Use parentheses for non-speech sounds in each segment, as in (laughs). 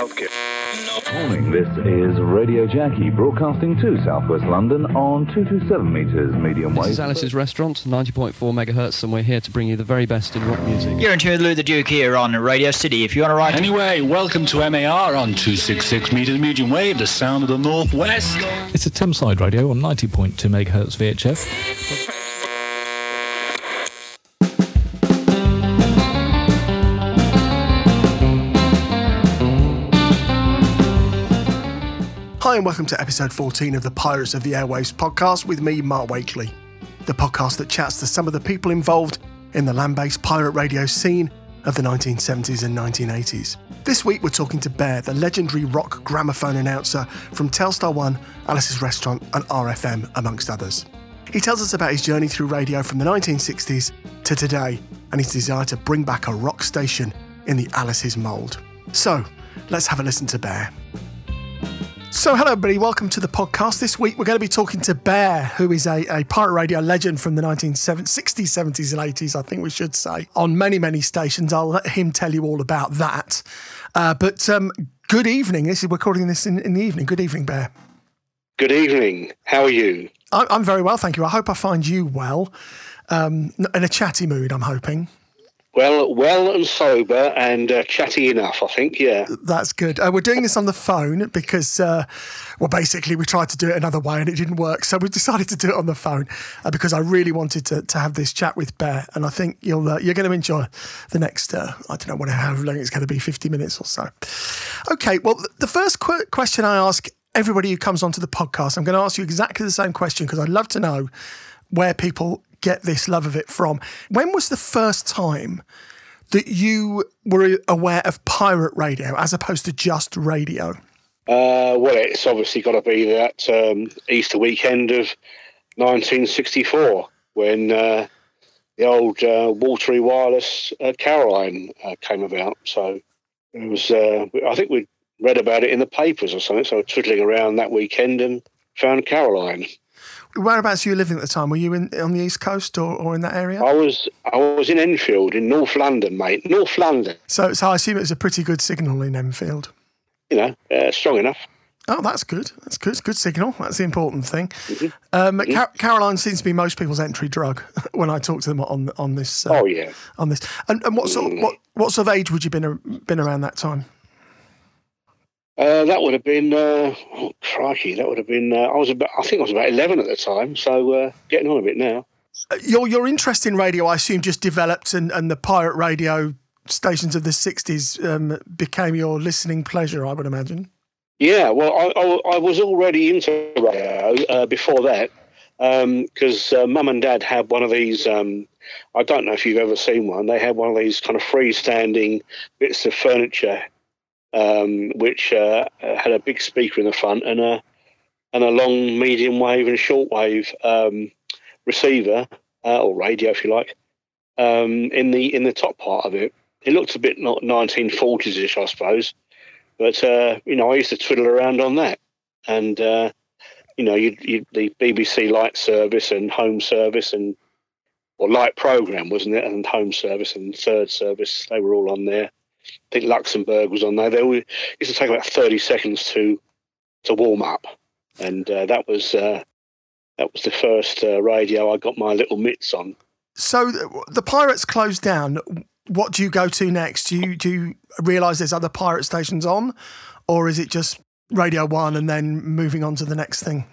Healthcare. Morning, this is Radio Jackie broadcasting to southwest London on 227 metres medium wave. This wave. is Alice's Restaurant, 90.4 megahertz, and we're here to bring you the very best in rock music. You're in tune with Lou the Duke here on Radio City. If you want to write Anyway, welcome to MAR on 266 metres medium wave, the sound of the northwest. It's a Thameside radio on 90.2 MHz VHF. Hi, and welcome to episode 14 of the Pirates of the Airwaves podcast with me, Mark Wakely, the podcast that chats to some of the people involved in the land based pirate radio scene of the 1970s and 1980s. This week, we're talking to Bear, the legendary rock gramophone announcer from Telstar One, Alice's Restaurant, and RFM, amongst others. He tells us about his journey through radio from the 1960s to today and his desire to bring back a rock station in the Alice's mould. So, let's have a listen to Bear. So, hello, everybody. Welcome to the podcast. This week, we're going to be talking to Bear, who is a, a pirate radio legend from the 1960s, 70s, and 80s, I think we should say, on many, many stations. I'll let him tell you all about that. Uh, but um, good evening. This is we're recording this in, in the evening. Good evening, Bear. Good evening. How are you? I, I'm very well, thank you. I hope I find you well. Um, in a chatty mood, I'm hoping. Well, well and sober and uh, chatty enough, I think. Yeah. That's good. Uh, we're doing this on the phone because, uh, well, basically, we tried to do it another way and it didn't work. So we decided to do it on the phone uh, because I really wanted to, to have this chat with Bear. And I think you'll uh, you're going to enjoy the next, uh, I don't know what, how long it's going to be, 50 minutes or so. Okay. Well, the first qu- question I ask everybody who comes onto the podcast, I'm going to ask you exactly the same question because I'd love to know where people get this love of it from. When was the first time that you were aware of pirate radio as opposed to just radio? Uh, well, it's obviously got to be that um, Easter weekend of 1964 when uh, the old uh, watery wireless uh, Caroline uh, came about. So it was. Uh, I think we read about it in the papers or something. So I was twiddling around that weekend and found Caroline. Whereabouts were you living at the time? Were you in on the east coast or, or in that area? I was I was in Enfield in North London, mate. North London. So, so I assume it was a pretty good signal in Enfield. You know, uh, strong enough. Oh, that's good. That's good. It's good signal. That's the important thing. Um, Car- Caroline seems to be most people's entry drug (laughs) when I talk to them on on this. Uh, Oh yeah. on this. And, and what sort of, what what sort of age would you been been around that time? Uh, that would have been, uh, oh, crikey, that would have been, uh, I was about, I think I was about 11 at the time, so uh, getting on a bit now. Your your interest in radio, I assume, just developed, and, and the pirate radio stations of the '60s um, became your listening pleasure. I would imagine. Yeah, well, I, I, I was already into radio uh, before that because uh, mum and dad had one of these. Um, I don't know if you've ever seen one. They had one of these kind of freestanding bits of furniture, um, which uh, had a big speaker in the front and a and a long medium wave and short wave um, receiver uh, or radio, if you like, um, in the in the top part of it. It looked a bit not 1940s-ish, I suppose. But uh, you know, I used to twiddle around on that, and uh, you know, you you the BBC Light Service and Home Service and or Light Program, wasn't it? And Home Service and Third Service, they were all on there. I think Luxembourg was on there. They were, used to take about thirty seconds to to warm up, and uh, that was uh, that was the first uh, radio I got my little mitts on. So the pirates closed down. What do you go to next? Do you do you realise there's other pirate stations on, or is it just Radio One and then moving on to the next thing?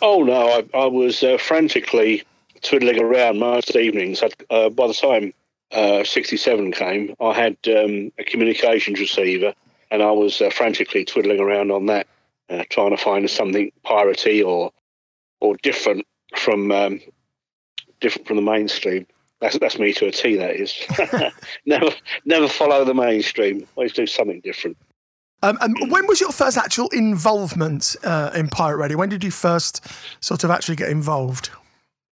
Oh no, I, I was uh, frantically twiddling around most evenings. I'd, uh, by the time uh, 67 came, I had um, a communications receiver and I was uh, frantically twiddling around on that, uh, trying to find something piratey or or different from um, different from the mainstream. That's that's me to a T. That is. (laughs) never never follow the mainstream. Always do something different. Um, and when was your first actual involvement uh, in pirate radio? When did you first sort of actually get involved?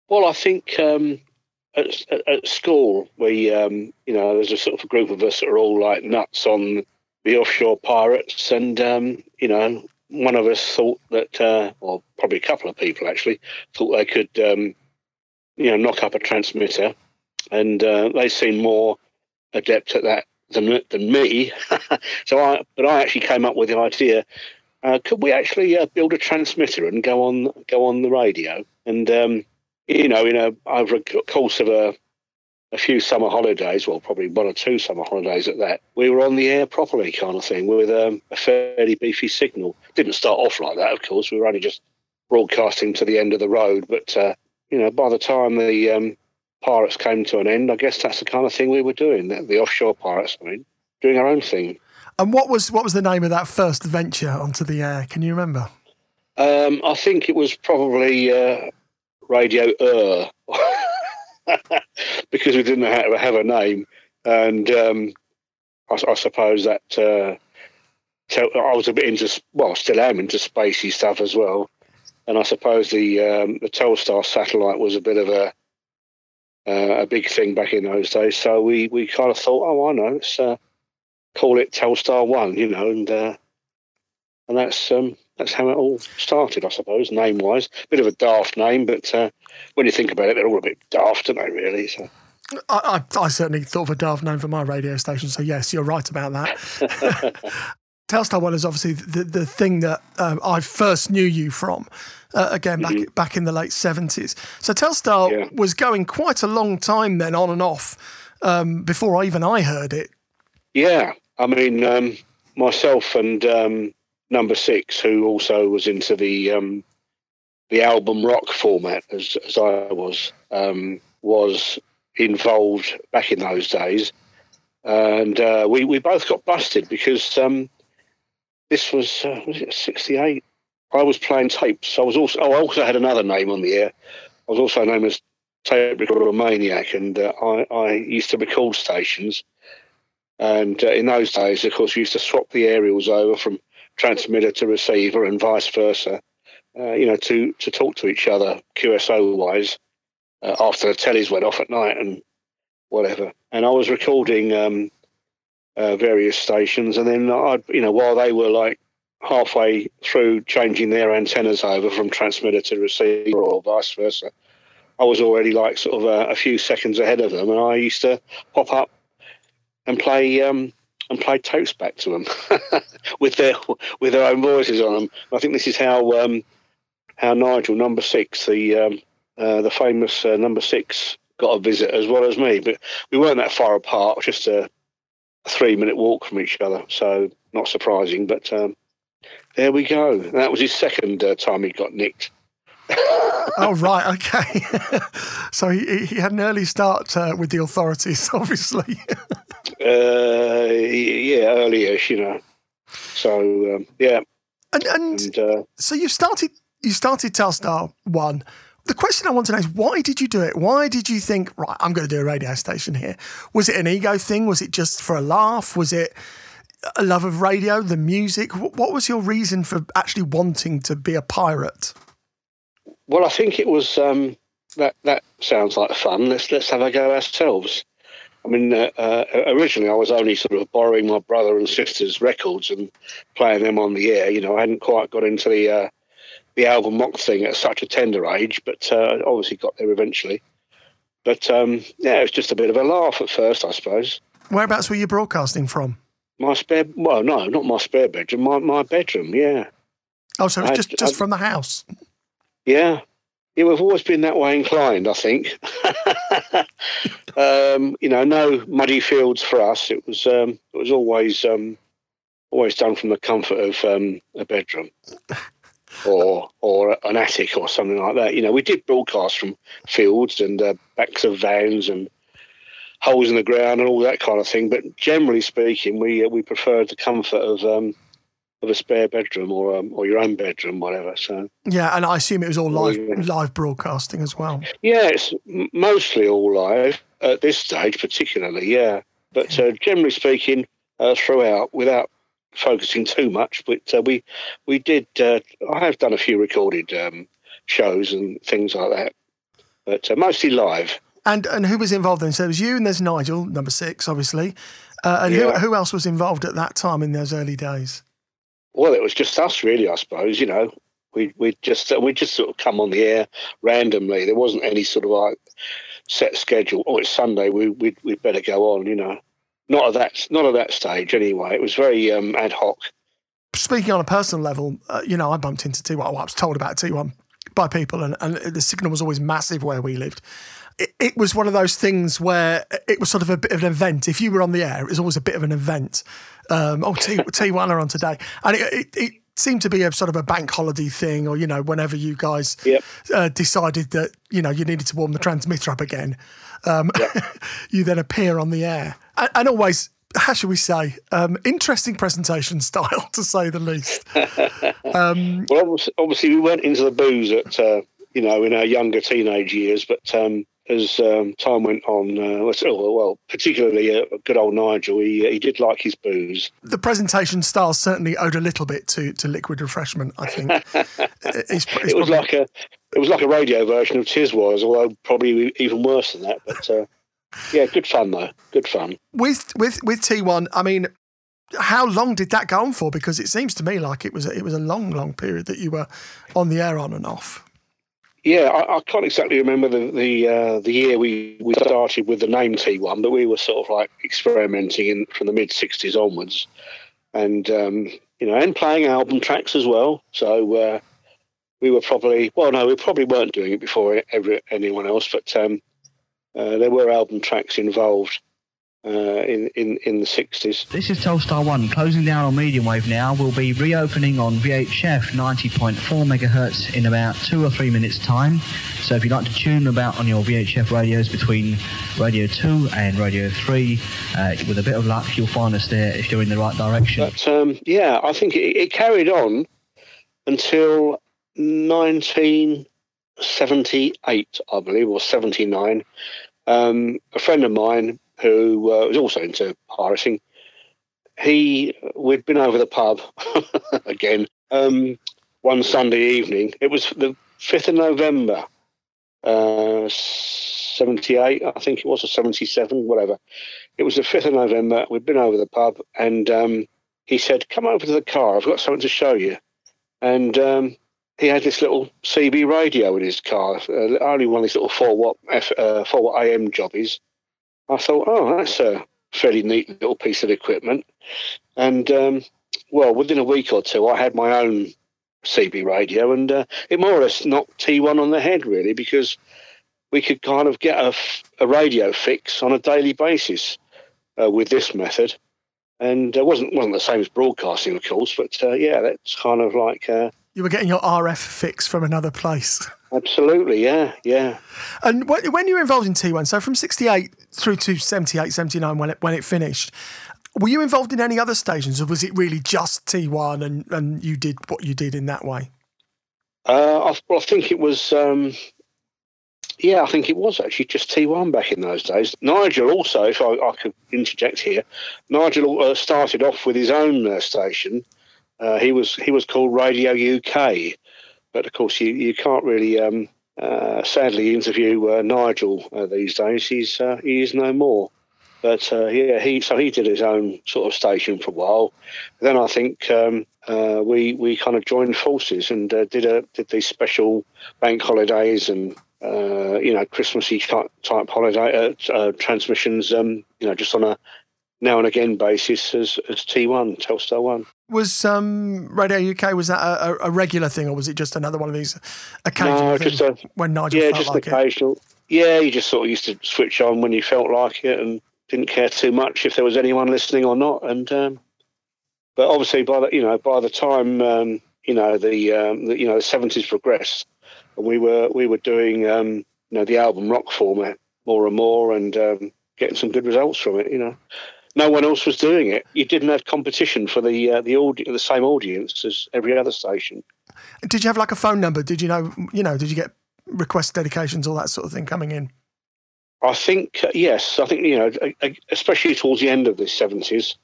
Well, I think um, at, at, at school, we, um, you know, there's a sort of group of us that are all like nuts on the offshore pirates, and um, you know, one of us thought that, uh, or probably a couple of people actually, thought they could, um, you know, knock up a transmitter, and uh, they seemed more adept at that than than me. (laughs) so I, but I actually came up with the idea. Uh, could we actually uh, build a transmitter and go on go on the radio? And um, you know, in a over a course of a a few summer holidays, well, probably one or two summer holidays at that, we were on the air properly, kind of thing, with um, a fairly beefy signal. Didn't start off like that, of course. We were only just broadcasting to the end of the road, but uh, you know, by the time the um, pirates came to an end, I guess that's the kind of thing we were doing. The, the offshore pirates, I mean, doing our own thing. And what was what was the name of that first venture onto the air? Can you remember? Um, I think it was probably uh, Radio Ur, (laughs) because we didn't have, have a name, and um, I, I, suppose that uh, I was a bit into well, still am into spacey stuff as well, and I suppose the um, the Telstar satellite was a bit of a uh, a big thing back in those days. So we, we kind of thought, oh, I know, let's uh, call it Telstar One, you know, and uh, and that's um, that's how it all started, I suppose, name wise. Bit of a daft name, but uh, when you think about it, they're all a bit daft, aren't they? Really. So. I, I, I certainly thought of a daft name for my radio station, so yes, you're right about that. (laughs) Telstar One is obviously the, the thing that um, I first knew you from. Uh, again, back mm-hmm. back in the late seventies. So Telstar yeah. was going quite a long time then, on and off, um, before even I heard it. Yeah, I mean, um, myself and um, Number Six, who also was into the um, the album rock format, as, as I was, um, was involved back in those days, and uh, we we both got busted because this was uh, was it sixty eight. I was playing tapes. I was also oh, I also had another name on the air. I was also known as tape recorder maniac, and uh, I, I used to record stations. And uh, in those days, of course, we used to swap the aerials over from transmitter to receiver and vice versa. Uh, you know, to to talk to each other QSO wise uh, after the tellies went off at night and whatever. And I was recording um, uh, various stations, and then I, you know, while they were like halfway through changing their antennas over from transmitter to receiver or vice versa, I was already like sort of a, a few seconds ahead of them, and I used to pop up and play um, and play tapes back to them (laughs) with their with their own voices on them. I think this is how um, how Nigel number six, the um, uh, the famous uh, number six, got a visit as well as me, but we weren't that far apart, just a three minute walk from each other. So not surprising, but um, there we go. that was his second uh, time he got nicked. (laughs) oh right, okay. (laughs) so he, he had an early start uh, with the authorities, obviously. uh, early-ish, you know. So um, yeah, and, and, and uh, so you started you started Telstar One the question I want to know is why did you do it? Why did you think, right, I'm going to do a radio station here? Was it an ego thing? Was it just for a laugh? Was it a love of radio, the music? What was your reason for actually wanting to be a pirate? Well, I think it was um, that. That sounds like fun. Let's let's have a go ourselves. I mean, uh, uh, originally I was only sort of borrowing my brother and sister's records and playing them on the air. You know, I hadn't quite got into the uh, the album rock thing at such a tender age, but uh, obviously got there eventually. But um, yeah, it was just a bit of a laugh at first, I suppose. Whereabouts were you broadcasting from? My spare, well, no, not my spare bedroom, my, my bedroom, yeah. Oh, so it's just, just I, from the house? Yeah. Yeah, we've always been that way inclined, I think. (laughs) um, you know, no muddy fields for us. It was um, it was always um, always done from the comfort of um, a bedroom (laughs) or or an attic or something like that. You know, we did broadcast from fields and uh, backs of vans and holes in the ground and all that kind of thing. But generally speaking, we uh, we prefer the comfort of um, of a spare bedroom or um, or your own bedroom, whatever. So yeah, and I assume it was all live yeah. live broadcasting as well. Yeah, it's mostly all live at this stage, particularly. Yeah, but uh, generally speaking, uh, throughout, without focusing too much, but uh, we we did. Uh, I have done a few recorded um, shows and things like that, but uh, mostly live. And and who was involved then? So it was you and there's Nigel, number six, obviously. Uh, and yeah. who, who else was involved at that time in those early days? Well, it was just us, really. I suppose you know we we just we just sort of come on the air randomly. There wasn't any sort of like set schedule. Oh, it's Sunday. We we we'd better go on. You know not at that not at that stage anyway. It was very um, ad hoc. Speaking on a personal level, uh, you know, I bumped into T1. Well, I was told about T1 by people, and, and the signal was always massive where we lived. It, was one of those things where it was sort of a bit of an event. If you were on the air, it was always a bit of an event. Um, oh, T, T1 are on today. And it, it, it seemed to be a sort of a bank holiday thing, or, you know, whenever you guys Yep. uh, decided that, you know, you needed to warm the transmitter up again, um, (laughs) you then appear on the air. And, and always, how should we say, um, interesting presentation (laughs) style, to say the least. (laughs) Um, Well, obviously, obviously, we went into the booze at uh, you know in our younger teenage years, but um, as um, time went on, uh, well, particularly uh, good old Nigel, he he did like his booze. the presentation style certainly owed a little bit to, to liquid refreshment, I think. (laughs) It's- it's It was probably- like a it was like a radio version of Tiswas, although probably even worse than that. But uh, yeah, good fun though, good fun. with with with T1, I mean, how long did that go on for? Because it seems to me like it was a, it was a long, long period that you were on the air on and off. Yeah, I, I can't exactly remember the the, uh, the year we, we started with the name T1, but we were sort of like experimenting in, from the mid '60s onwards, and um, you know, and playing album tracks as well. So uh, we were probably well, no, we probably weren't doing it before every, anyone else, but um, uh, there were album tracks involved uh, in, in in the '60s. This is Telstar 1 closing down on medium wave now. We'll be reopening on VHF 90.4 megahertz in about two or three minutes' time. So if you'd like to tune about on your VHF radios between Radio 2 and Radio 3, uh, with a bit of luck, you'll find us there if you're in the right direction. But um, yeah, I think it, it carried on until 1978, I believe, or 79. Um, a friend of mine who uh, was also into pirating, he we'd been over the pub (laughs) again um, one Sunday evening. It was the 5th of November, uh, 78, I think it was, or 77, whatever. It was the 5th of November. We'd been over the pub, and um, he said, Come over to the car. I've got something to show you. And um, he had this little CB radio in his car, uh, only one of these little 4 watt, F, uh, 4 watt AM jobbies. I thought, Oh, that's a fairly neat little piece of equipment. And um, well, within a week or two, I had my own CB radio, and uh, it more or less knocked T1 on the head, really, because we could kind of get a, radio fix on a daily basis uh, with this method. And it wasn't wasn't the same as broadcasting, of course, but uh, yeah, that's kind of like uh, You were getting your RF fix from another place. (laughs) absolutely, yeah, yeah. And when, when you were involved in T1, so from 68 through to 78, 79 when it, when it finished, were you involved in any other stations or was it really just T1 and, and you did what you did in that way? Uh, I, well, I think it was. Um, yeah, I think it was actually just T1 back in those days. Nigel also, if I, I could interject here, Nigel uh, started off with his own uh, station. Uh, he was he was called Radio UK, but of course you, you can't really um, uh, sadly interview uh, Nigel uh, these days. He's he is no more. But yeah, he so he did his own sort of station for a while. Then I think um, we we kind of joined forces and did a did these special bank holidays and uh, you know Christmassy type, type holiday uh, uh, transmissions. Um, you know, just on a now and again basis as as T1 Telstar One. Was um, Radio UK, was that a, a- regular thing or was it just another one of these occasional No, just a- when Nigel Yeah, felt just like it? occasional. Yeah, you just sort of used to switch on when you felt like it and didn't care too much if there was anyone listening or not. And um, but obviously by the you know by the time um, you know the, um, the you know the seventies progressed, and we were we were doing um, you know the album rock format more and more and um, getting some good results from it. You know. No one else was doing it. You didn't have competition for the uh, the audi- the same audience as every other station. Did you have like a phone number? Did you know, you know, did you get request dedications, all that sort of thing coming in? I think uh, yes. I think you know, especially towards the end of the seventies,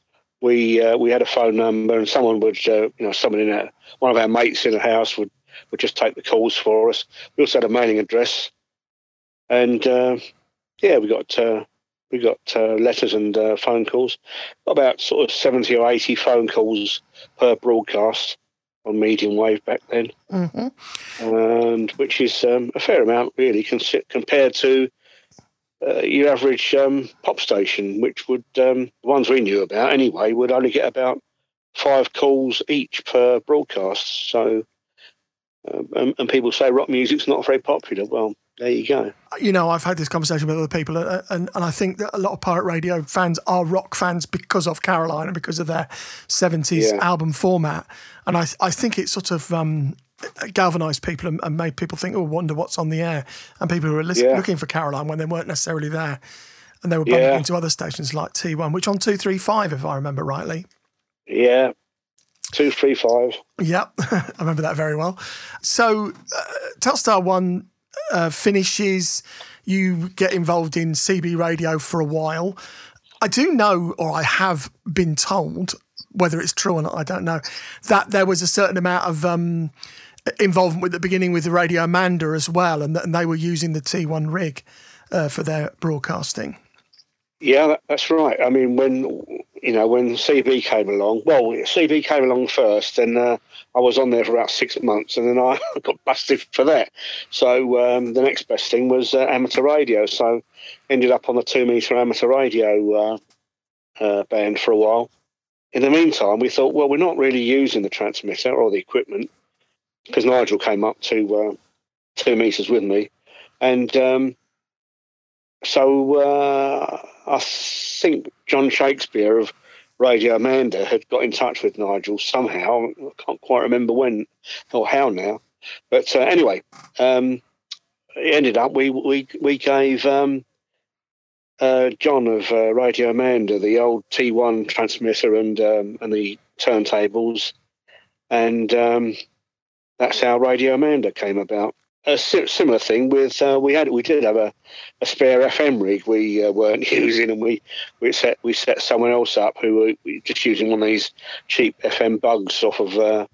we uh, we had a phone number, and someone would, uh, you know, someone in a, one of our mates in the house would would just take the calls for us. We also had a mailing address, and uh, yeah, we got uh, we got uh, letters and uh, phone calls. About sort of seventy or eighty phone calls per broadcast on medium wave back then hmm and which is um, a fair amount really consi- compared to uh, your average um, pop station, which would um, the ones we knew about anyway, would only get about five calls each per broadcast. So, um, and, and people say rock music's not very popular. Well, there you go. You know, I've had this conversation with other people, uh, and, and I think that a lot of pirate radio fans are rock fans because of Caroline and because of their 70s Yeah. album format. And I, I think it sort of um, galvanized people and, and made people think, oh, wonder what's on the air. And people who were lis- Yeah. looking for Caroline when they weren't necessarily there. And they were bumping Yeah. into other stations like T1, which on 235, if I remember rightly. Yeah, two, three, five. Yep, (laughs) I remember that very well. So, uh, Telstar One uh, finishes. You get involved in CB radio for a while. I do know, or I have been told, whether it's true or not, I don't know, that there was a certain amount of um, involvement with the beginning with the Radio Amanda as well, and, and they were using the T1 rig uh, for their broadcasting. Yeah, that's right. I mean, when you know when CB came along, well, CB came along first, and uh, I was on there for about six months, and then I (laughs) got busted for that. So um, the next best thing was uh, amateur radio. So ended up on the two meter amateur radio uh, uh, band for a while. In the meantime, we thought, well, we're not really using the transmitter or the equipment because Nigel came up to uh, two meters with me, and um, so uh, I think John Shakespeare of Radio Amanda had got in touch with Nigel somehow. I can't quite remember when or how now, but uh, anyway, um, it ended up we we we gave um, uh, John of uh, Radio Amanda the old T1 transmitter and um, and the turntables, and um, that's how Radio Amanda came about. A similar thing with uh, we had we did have a, a spare FM rig we uh, weren't (laughs) using, and we we set we set someone else up who were just using one of these cheap FM bugs off of uh,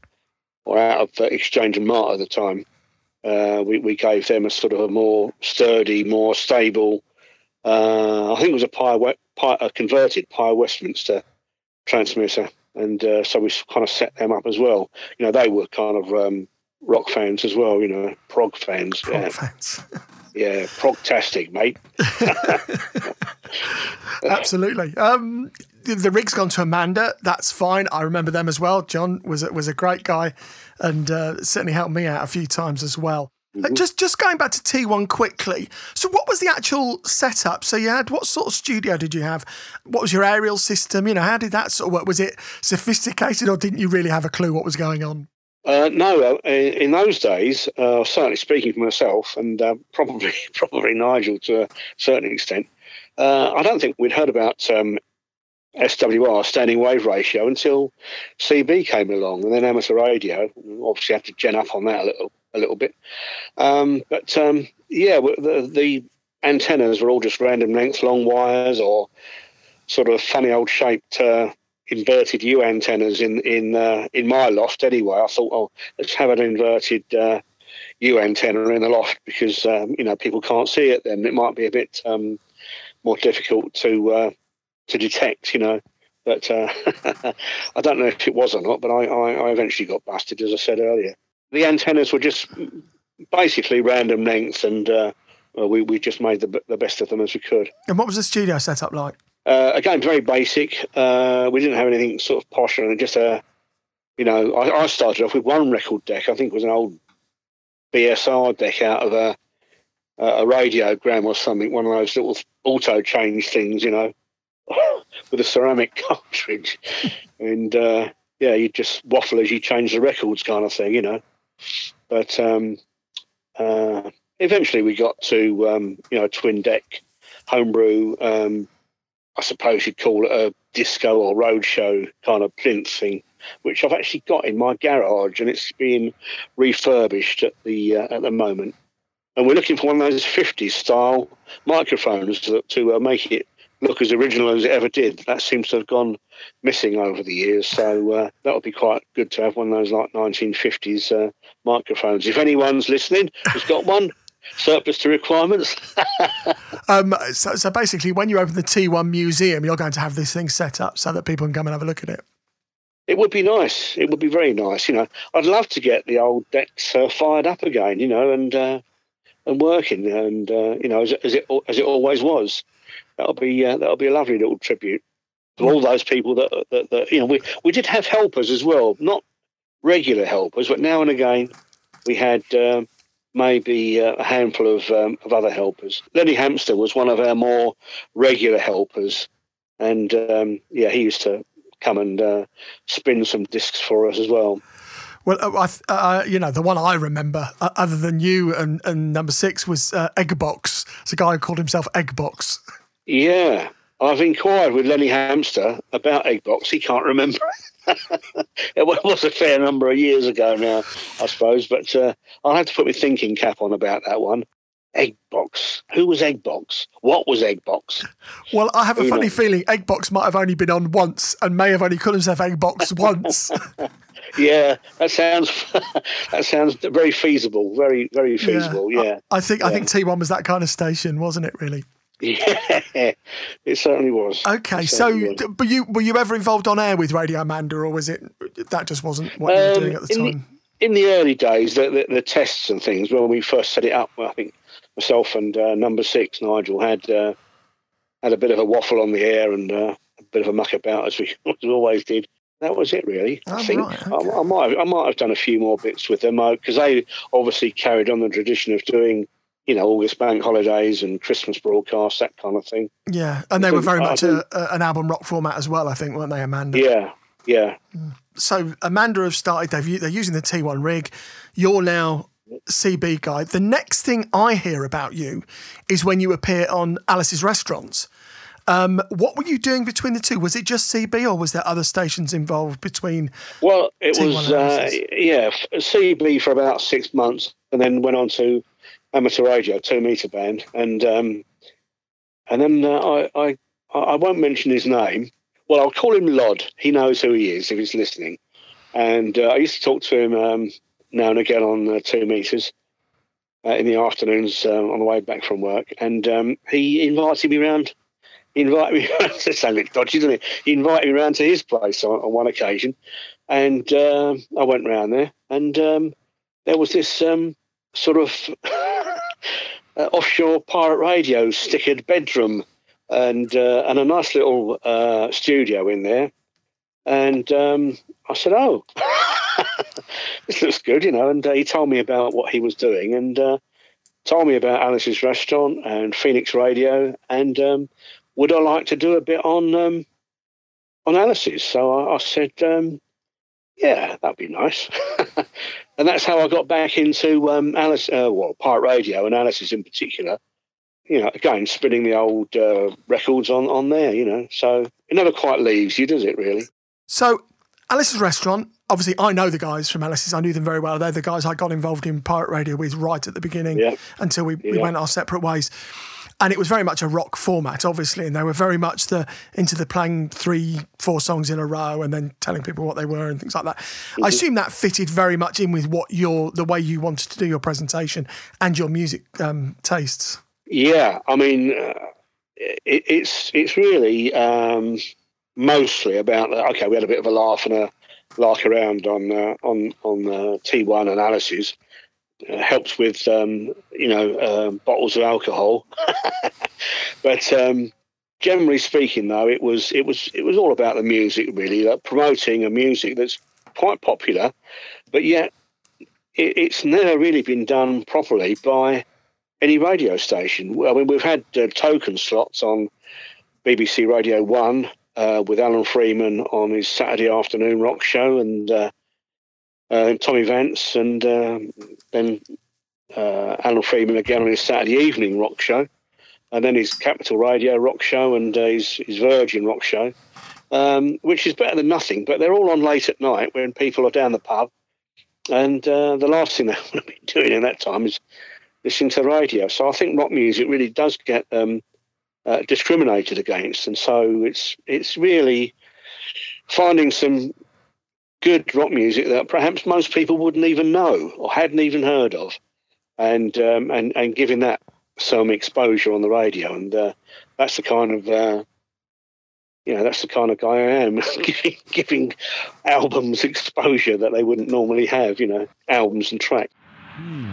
or out of uh, Exchange and Mart at the time. Uh, we we gave them a sort of a more sturdy, more stable. Uh, I think it was a Pye, Pye a converted Pye Westminster transmitter, and so we kind of set them up as well. You know, they were kind of um, rock fans as well. You know, prog fans. Prog yeah, fans. yeah, progtastic, mate. (laughs) Absolutely. Um, the, rig's gone to Amanda. That's fine. I remember them as well. John was a, was a great guy, and uh, certainly helped me out a few times as well. Uh, just just going back to T1 quickly. So, what was the actual setup? So, you had what sort of studio did you have? What was your aerial system? You know, how did that sort of work? Was it sophisticated, or didn't you really have a clue what was going on? Uh, no, uh, in those days, uh, certainly speaking for myself, and uh, (laughs) probably probably Nigel to a certain extent, uh, I don't think we'd heard about um, SWR standing wave ratio until CB came along, and then amateur radio. Obviously, had to gen up on that a little a little bit. Um, but um, yeah, the, the antennas were all just random length, long wires, or sort of funny old shaped. Uh, inverted U antennas in in uh, in my loft anyway. I thought, oh, let's have an inverted uh, U antenna in the loft because um, you know people can't see it. Then it might be a bit um, more difficult to uh, to detect. You know. But uh, (laughs) I don't know if it was or not. But I, I, I eventually got busted, as I said earlier. The antennas were just basically random length, and uh, we we just made the the best of them as we could. And what was the studio setup like? Uh, again, very basic. Uh, we didn't have anything sort of posh it. Just a, you know, I, I started off with one record deck. I think it was an old BSR deck out of a a radiogram or something. One of those little auto change things, you know, (laughs) with a ceramic (laughs) cartridge. and uh, yeah, you just waffle as you change the records, kind of thing, you know. But um, uh, eventually, we got to um, you know twin deck homebrew. Um, I suppose you'd call it a disco or roadshow kind of plinth thing, which I've actually got in my garage, and it's being refurbished at the uh, at the moment. And we're looking for one of those 50s style microphones to, to uh, make it look as original as it ever did. That seems to have gone missing over the years, so uh, that would be quite good to have one of those like 1950s uh, microphones. If anyone's listening who's got one, surplus to requirements. (laughs) Um, so, so basically, when you open the T1 museum, you're going to have this thing set up so that people can come and have a look at it. It would be nice. It would be very nice. You know, I'd love to get the old decks uh, fired up again. You know, and uh, and working, and uh, you know, as, as it as it always was. That'll be uh, that'll be a lovely little tribute to all those people that, that, that you know we we did have helpers as well, not regular helpers, but now and again we had. Um, maybe uh, a handful of, um, of other helpers. Lenny Hamster was one of our more regular helpers, and um, yeah, he used to come and uh, spin some discs for us as well. Well, uh, I, uh, you know, the one I remember, uh, other than you and, and number six, was uh, Eggbox. It's a guy who called himself Eggbox. Yeah, I've inquired with Lenny Hamster about Eggbox. He can't remember. (laughs) it was a fair number of years ago now, I suppose, but uh, I'll have to put my thinking cap on about that one. Eggbox. Who was Eggbox? What was Eggbox? Well, I have a Who funny knows? feeling Eggbox might have only been on once and may have only called himself Eggbox (laughs) once. (laughs) Yeah, that sounds that sounds very feasible. Very very feasible. Yeah, I, I think I think T1 was that kind of station, wasn't it? Really? (laughs) yeah, it certainly was. Okay, It so certainly was. but you were you ever involved on air with Radio Amanda, or was it that just wasn't what you were Um, doing at the in the- time? in the early days, the, the, the tests and things, when we first set it up, I think myself and uh, number six, Nigel, had uh, had a bit of a waffle on the air and uh, a bit of a muck about as we, (laughs) as we always did. That was it, really. Oh, I think right, I. I might have, I might have done a few more bits with them because they obviously carried on the tradition of doing, you know, August bank holidays and Christmas broadcasts, that kind of thing. Yeah, and they were very much a, a, an album rock format as well. I think, weren't they, Amanda? Yeah, yeah. So Amanda have started. They've they're using the T1 rig. You're now CB guy. The next thing I hear about you is when you appear on Alice's Restaurants. Um, what were you doing between the two? Was it just CB, or was there other stations involved between? Well, it T1 was uh, yeah CB for about six months, and then went on to amateur radio, two meter band, and um, and then uh, I, I I won't mention his name. Well, I'll call him Lod. He knows who he is if he's listening. And uh, I used to talk to him um, now and again on uh, two meters uh, in the afternoons uh, on the way back from work, and um, he invited me round. Invited me. (laughs) That sounds a bit dodgy, doesn't it? He invited me round to his place on, on one occasion, and um I went round there, and um, there was this um, sort of (laughs) uh, offshore pirate radio stickered bedroom, and uh, and a nice little uh, studio in there, and um, I said, "Oh, (laughs) this looks good," you know. And uh, he told me about what he was doing, and uh, told me about Alice's restaurant and Phoenix Radio, and um, would I like to do a bit on um, on Alice's? So I, I said, um, yeah, that'd be nice. (laughs) and that's how I got back into um, Alice, uh, well, Pirate Radio and Alice's in particular. You know, again, spinning the old uh, records on, on there, you know. So it never quite leaves you, does it, really? So Alice's Restaurant. Obviously, I know the guys from Alice's. I knew them very well. They're the guys I got involved in pirate radio with right at the beginning Yeah. until we, we went our separate ways. And it was very much a rock format, obviously, and they were very much the into the playing three, four songs in a row and then telling people what they were and things like that. Mm-hmm. I assume that fitted very much in with what your the way you wanted to do your presentation and your music um, tastes. Yeah, I mean, uh, it, it's it's really um, mostly about okay. We had a bit of a laugh and a lark around on uh, on on uh, T1 and Alice's. Uh, helps with um, you know uh, bottles of alcohol, (laughs) but um, generally speaking, though, it was it was it was all about the music really, like promoting a music that's quite popular, but yet it, it's never really been done properly by any radio station. I mean, we've had uh, token slots on BBC Radio One uh, with Alan Freeman on his Saturday afternoon rock show, and uh, Tommy Vance, and um then uh, Alan Freeman again on his Saturday evening rock show, and then his Capital Radio rock show and uh, his, his Virgin rock show, um, which is better than nothing. But they're all on late at night when people are down the pub, and uh, the last thing (laughs) they want to be doing in that time is listening to radio. So I think rock music really does get um, uh, discriminated against, and so it's it's really finding some good rock music that perhaps most people wouldn't even know or hadn't even heard of, and um, and and giving that some exposure on the radio, and uh, that's the kind of uh, you know that's the kind of guy I am, (laughs) giving giving albums exposure that they wouldn't normally have, you know, albums and tracks. Hmm,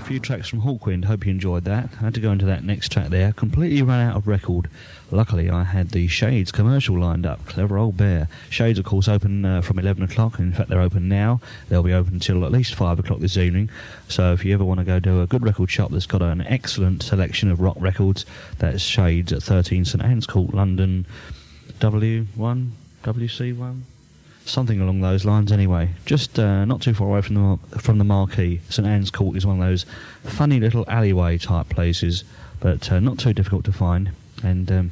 a few tracks from Hawkwind. Hope you enjoyed that. I had to go into that next track there. Completely ran out of record. Luckily, I had the Shades commercial lined up. Clever old bear. Shades, of course, open uh, from 11 o'clock. In fact, they're open now. They'll be open until at least 5 o'clock this evening. So if you ever want to go to a good record shop that's got an excellent selection of rock records, that's Shades at 13 St Anne's Court, London, W1, WC1 something along those lines. Anyway, just uh, not too far away from the from the marquee. St Anne's Court is one of those funny little alleyway type places, but uh, not too difficult to find. And um,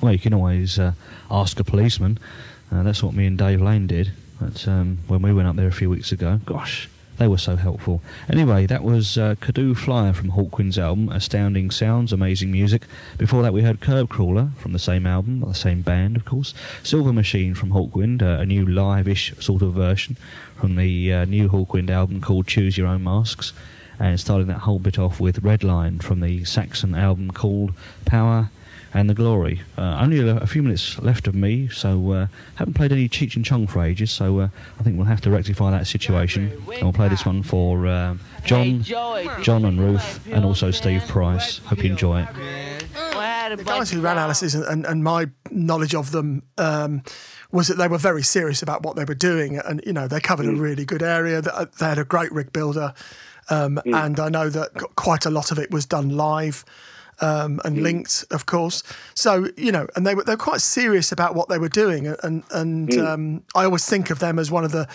well, you can always uh, ask a policeman. Uh, that's what me and Dave Lane did. Um, when we went up there a few weeks ago, gosh, they were so helpful. Anyway, that was uh, Kadu Flyer from Hawkwind's album, Astounding Sounds, Amazing Music. Before that, we heard Kerb Crawler from the same album, the same band, of course. Silver Machine from Hawkwind, uh, a new live-ish sort of version from the uh, new Hawkwind album called Choose Your Own Masques. And starting that whole bit off with Redline from the Saxon album called Power and the Glory. Uh, only a, a, few minutes left of me, so uh, haven't played any Cheech and Chong for ages, so uh, I think we'll have to rectify that situation. And we'll play this one for uh, John, John and Ruth, and also Steve Price. Hope you enjoy it. The guys who ran Alice's and, and, and my knowledge of them um, was that they were very serious about what they were doing, and you know they covered mm. a really good area. They had a great rig builder, um, mm. and I know that quite a lot of it was done live um, and mm. linked, of course. So you know, and they were they're quite serious about what they were doing, and and mm. um, I always think of them as one of the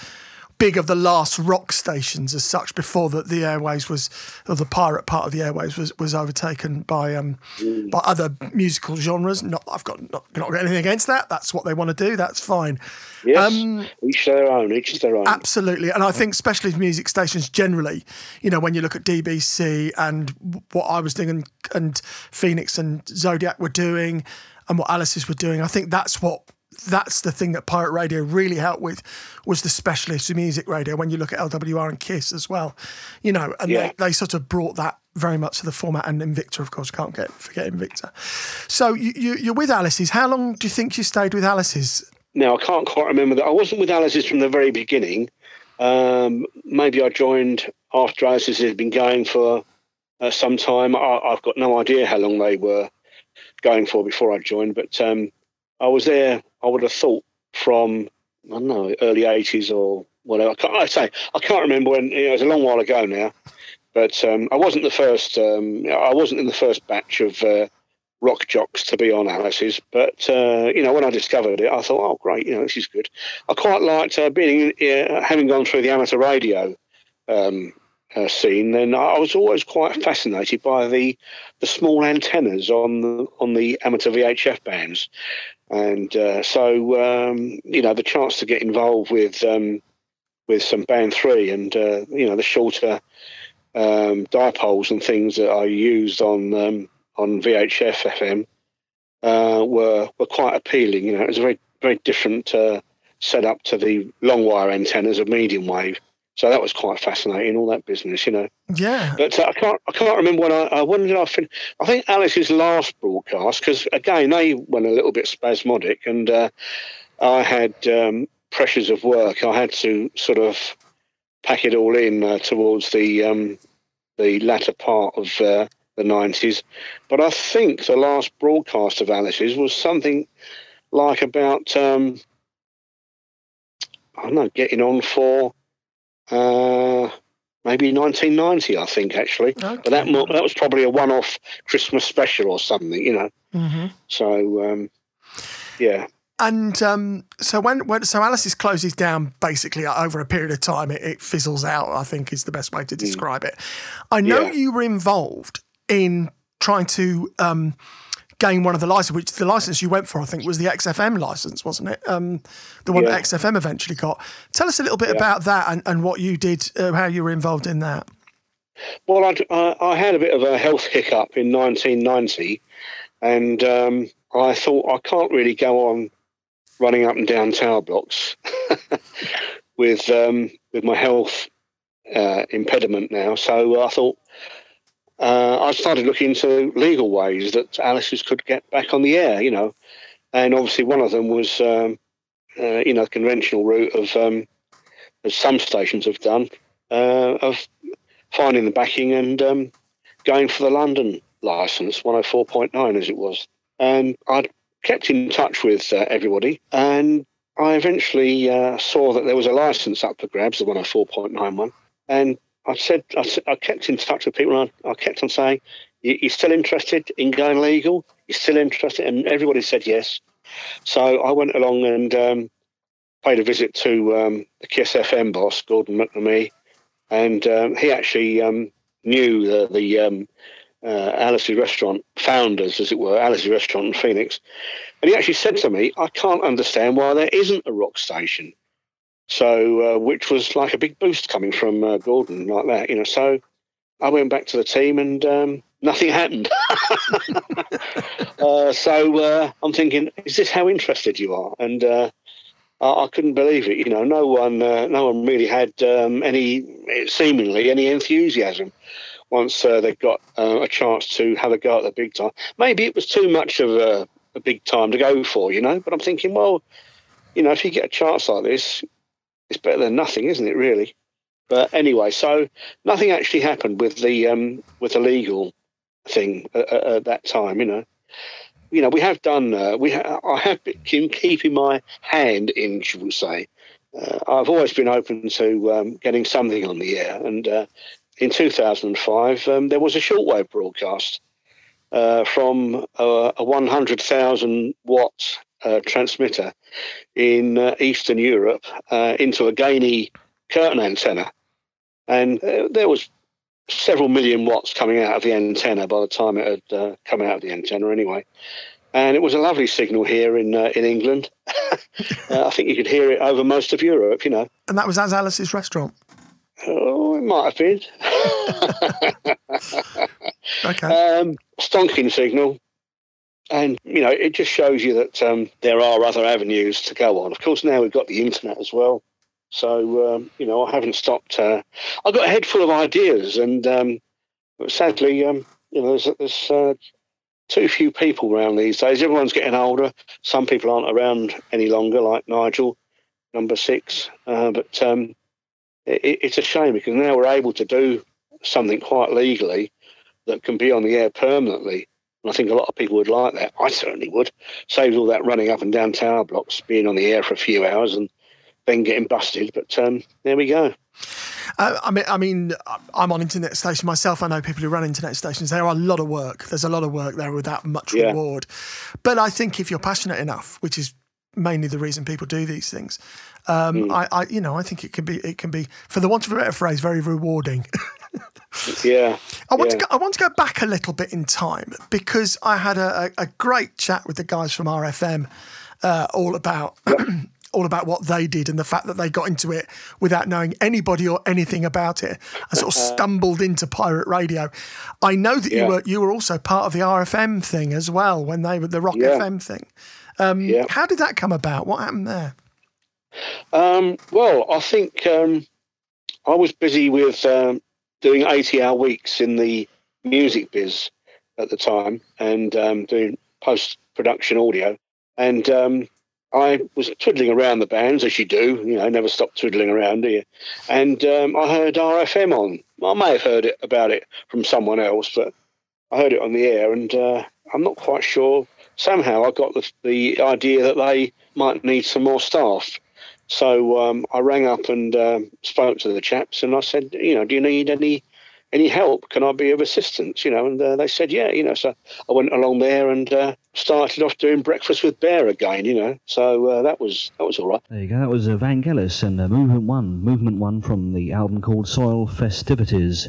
big of the last rock stations as such before that the airways was or the pirate part of the airways was, was overtaken by um mm. by other musical genres. Not I've got not, not got anything against that. That's what they want to do. That's fine. Yes. Um, each their own each their own. Absolutely. And I think especially music stations generally you know when you look at DBC and what I was doing and, and Phoenix and Zodiac were doing and what Alice's were doing I think that's what that's the thing that pirate radio really helped with was the specialist music radio when you look at lwr and kiss as well you know and yeah. they, they sort of brought that very much to the format. And invicta of course can't get forget invicta so you, you, you're with alice's. How long do you think you stayed with alice's? Now i can't quite remember that. I wasn't with alice's from the very beginning. Um, maybe i joined after alice's had been going for uh, some time. I, have got no idea how long they were going for before i joined but um, I was there I would have thought from I don't know early eighties or whatever. I, I say I can't remember when. You know, it was a long while ago now, but um, I wasn't the first. Um, I wasn't in the first batch of uh, rock jocks to be on Alice's. But uh, you know, when I discovered it, I thought, oh great, you know, this is good. I quite liked uh, being uh, having gone through the amateur radio. Um, uh, scene, then I was always quite fascinated by the the small antennas on the on the amateur VHF bands, and uh, so um, you know the chance to get involved with um, with some band three and uh, you know the shorter um, dipoles and things that I used on um, on VHF FM uh, were were quite appealing. You know, it was a very very different uh, setup to the long wire antennas of medium wave. So that was quite fascinating, all that business, you know. Yeah. But uh, I can't, I can't remember when I, uh, when did I finish? I think Alice's last broadcast, because again they went a little bit spasmodic, and uh, I had um, pressures of work. I had to sort of pack it all in uh, towards the um, the latter part of uh, the nineties. But I think the last broadcast of Alice's was something like about um, I don't know, getting on for uh, maybe 1990, I think, actually. Okay. But that that was probably a one-off Christmas special or something, you know. Mm-hmm. So, um, yeah. And um, so when, when so Alice's closes down basically over a period of time, it, it fizzles out. I think is the best way to mm. describe mm. it. I know yeah. you were involved in trying to um, gain one of the licenses, which the license you went for, I think, was the XFM license, wasn't it? Um, the one yeah. that XFM eventually got. Tell us a little bit yeah. about that and, and what you did, uh, how you were involved in that. Well, I, I, had a bit of a health hiccup in 1990, and um, I thought I can't really go on running up and down tower blocks (laughs) with um, with my health uh, impediment now. So I thought uh, I started looking into legal ways that Alice's could get back on the air, you know, and obviously one of them was, um, uh, you know, the conventional route of, um, as some stations have done, uh, of finding the backing and um, going for the London license, 104.9 as it was. And I'd kept in touch with uh, everybody, and I eventually uh, saw that there was a license up for grabs, the 104.91. And I said, I, I kept in touch with people, and I, I kept on saying, You're still interested in going legal? You're still interested? And everybody said yes. So I went along and um, paid a visit to um, the Kiss FM boss, Gordon McNamee, and um, he actually um, knew the, the um, uh, Alice's Restaurant founders, as it were, Alice's Restaurant in Phoenix. And he actually said to me, I can't understand why there isn't a rock station. So, uh, which was like a big boost coming from uh, Gordon, like that, you know. So I went back to the team and um, nothing happened. (laughs) uh, so uh, I'm thinking, is this how interested you are? And uh, I, I, couldn't believe it. You know, no one, uh, no one really had um, any, seemingly, any enthusiasm once they got a chance to have a go at the big time. Maybe it was too much of a, a big time to go for, you know. But I'm thinking, well, you know, if you get a chance like this, it's better than nothing, isn't it? Really. But anyway, so nothing actually happened with the um, with the legal thing at, at, that time. You know, you know, we have done. Uh, we ha- I have been keeping my hand in, should we say. Uh, I've always been open to um, getting something on the air, and uh, in 2005 um, there was a shortwave broadcast uh, from a, a 100,000 watt uh, transmitter in uh, Eastern Europe into a Gainey curtain antenna, and there was several million watts coming out of the antenna by the time it had uh, come out of the antenna anyway. And it was a lovely signal here in uh, in England. (laughs) uh, I think you could hear it over most of Europe, you know. And that was as Alice's restaurant. Oh, it might have been. (laughs) (laughs) okay. Um, stonking signal. And, you know, it just shows you that um, there are other avenues to go on. Of course, now we've got the internet as well. So um, you know, I haven't stopped. Uh, I've got a head full of ideas, and um, sadly, um, you know, there's, there's uh, too few people around these days. Everyone's getting older. Some people aren't around any longer, like Nigel, number six. Uh, but um, it, it's a shame because now we're able to do something quite legally that can be on the air permanently. And I think a lot of people would like that. I certainly would. Saves all that running up and down tower blocks, being on the air for a few hours and then getting busted. But um, there we go. Uh, I mean, I mean, I'm on internet station myself. I know people who run internet stations. There are a lot of work. There's a lot of work there without much yeah. reward. But I think if you're passionate enough, which is mainly the reason people do these things, um, mm. I, I, you know, I think it can be, it can be, for the want of a better phrase, very rewarding. (laughs) yeah. I want yeah. to go, I want to go back a little bit in time because I had a, a, great chat with the guys from RFM uh, all about (clears throat) all about what they did and the fact that they got into it without knowing anybody or anything about it and sort of stumbled into pirate radio. I know that yeah. you were you were also part of the RFM thing as well when they were the Rock yeah. FM thing. Um, yeah. How did that come about? What happened there? Um, well, I think um, I was busy with doing eighty-hour weeks in the music biz at the time and um, doing post-production audio, and um, I was twiddling around the bands as you do, you know, never stop twiddling around, do you? And um, I heard RFM on. I may have heard it about it from someone else, but I heard it on the air, and uh, I'm not quite sure. Somehow I got the, the idea that they might need some more staff. So um, I rang up and uh, spoke to the chaps, and I said, you know, do you need any any help? Can I be of assistance? You know, and uh, they said, yeah, you know. So I went along there and uh, started off doing breakfast with Bear again. You know, so uh, that was that was all right. There you go. That was uh, Vangelis and uh, Movement One, Movement One from the album called Soil Festivities,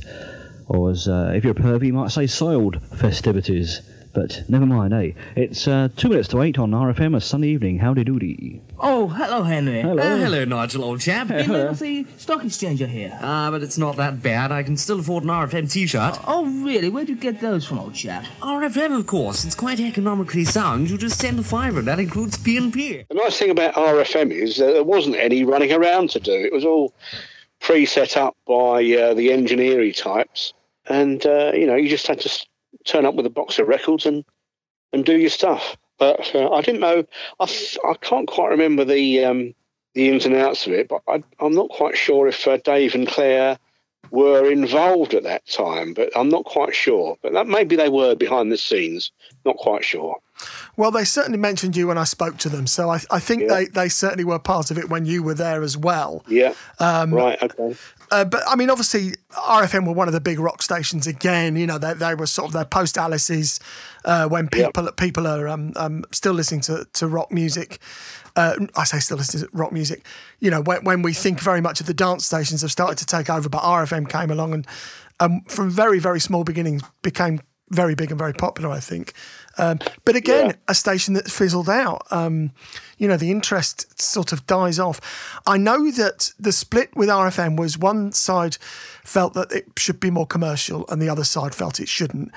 or as uh, if you're a pervy, you might say Soiled Festivities. But never mind, eh? It's uh, two minutes to eight on RFM, a Sunday evening. Howdy doody. Oh, hello, Henry. Hello. Uh, hello, Nigel, old chap. (laughs) Been there the stock exchanger here. Ah, but it's not that bad. I can still afford an RFM t-shirt. Oh, really? Where'd you get those from, old chap? RFM, of course. It's quite economically sound. You just send a fiver. That includes P&P. The nice thing about RFM is there wasn't any running around to do. It was all pre-set up by uh, the engineering types. And, uh, you know, you just had to turn up with a box of records and and do your stuff. But uh, I didn't know. I, I can't quite remember the um, the ins and outs of it. But I, am not quite sure if uh, Dave and Claire were involved at that time, but I'm not quite sure. But that, maybe they were behind the scenes. Not quite sure. Well, they certainly mentioned you when I spoke to them, so I, I think Yeah. they, they certainly were part of it when you were there as well. Yeah. Um, right. Okay. Uh, but I mean, obviously, RFM were one of the big rock stations again. You know, they, they were sort of their post Alice's uh, when people people are um, um, still listening to, to rock music. Uh, I say still listening to rock music. You know, when, when we think very much of the dance stations have started to take over, but RFM came along and um, from very very small beginnings became very big and very popular. I think. Um, but again, Yeah. a station that fizzled out. Um, you know, the interest sort of dies off. I know that the split with RFM was one side felt that it should be more commercial and the other side felt it shouldn't.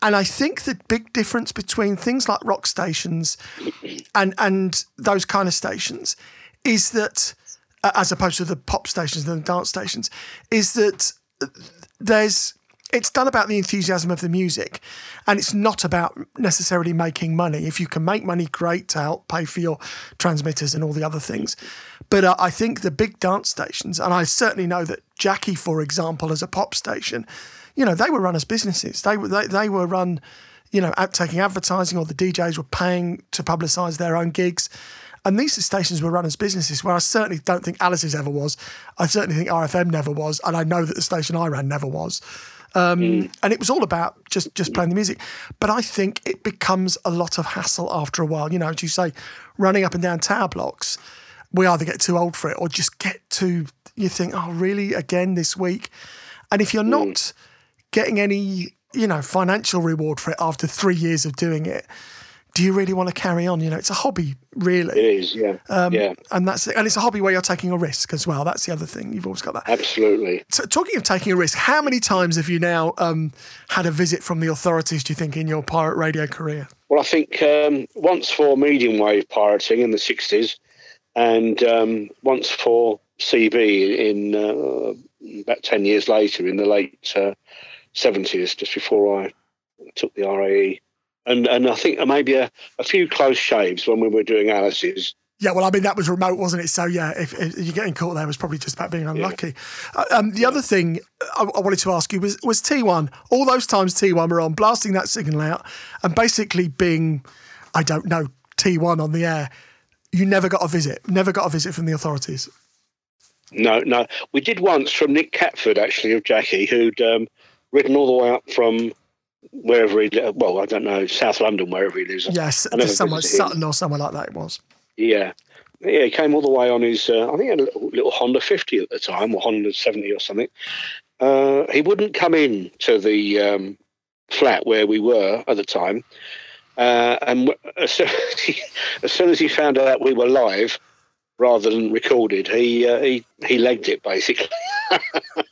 And I think the big difference between things like rock stations and and those kind of stations is that, uh, as opposed to the pop stations and the dance stations, is that there's it's done about the enthusiasm of the music and it's not about necessarily making money if you can make money great to help pay for your transmitters and all the other things but uh, i think the big dance stations and i certainly know that jackie for example as a pop station you know they were run as businesses they were they, they were run you know taking advertising or the djs were paying to publicize their own gigs and these stations were run as businesses where I certainly don't think Alice's ever was. I certainly think RFM never was. And I know that the station I ran never was. Um, And it was all about just, just playing the music. But I think it becomes a lot of hassle after a while. You know, as you say, running up and down tower blocks, we either get too old for it or just get too. you think, oh, really, again this week? And if you're not getting any, you know, financial reward for it after three years of doing it, do you really want to carry on? You know, it's a hobby, really. It is. Yeah. Um, yeah. And that's and it's a hobby where you're taking a risk as well. That's the other thing. You've always got that. Absolutely. So, talking of taking a risk, how many times have you now um, had a visit from the authorities? Do you think in your pirate radio career? Well, I think um, once for medium wave pirating in the 60s and um, once for CB in uh, about 10 years later in the late uh, 70s, just before I took the RAE. And, and I think maybe a, a few close shaves when we were doing Alice's. Yeah, well, I mean that was remote, wasn't it? So yeah, if, if you're getting caught there, was probably just about being unlucky. Uh, um, the other thing I, I wanted to ask you was was T1. All those times T1 were on, blasting that signal out, and basically being, I don't know, T1 on the air. You never got a visit. Never got a visit from the authorities. No, no. We did once from Nick Catford, actually, of Jackie, who'd um, ridden all the way up from wherever he well, I don't know, South London, wherever he lives. Yes, I never just somewhere. Sutton or somewhere like that. It was. Yeah. Yeah, he came all the way on his, uh, I think he had a little, little Honda 50 at the time, or Honda 70 or something. Uh, he wouldn't come in to the um, flat where we were at the time. Uh, and (laughs) as soon as, he, as soon as he found out we were live rather than recorded, he, uh, he, he legged it basically. (laughs)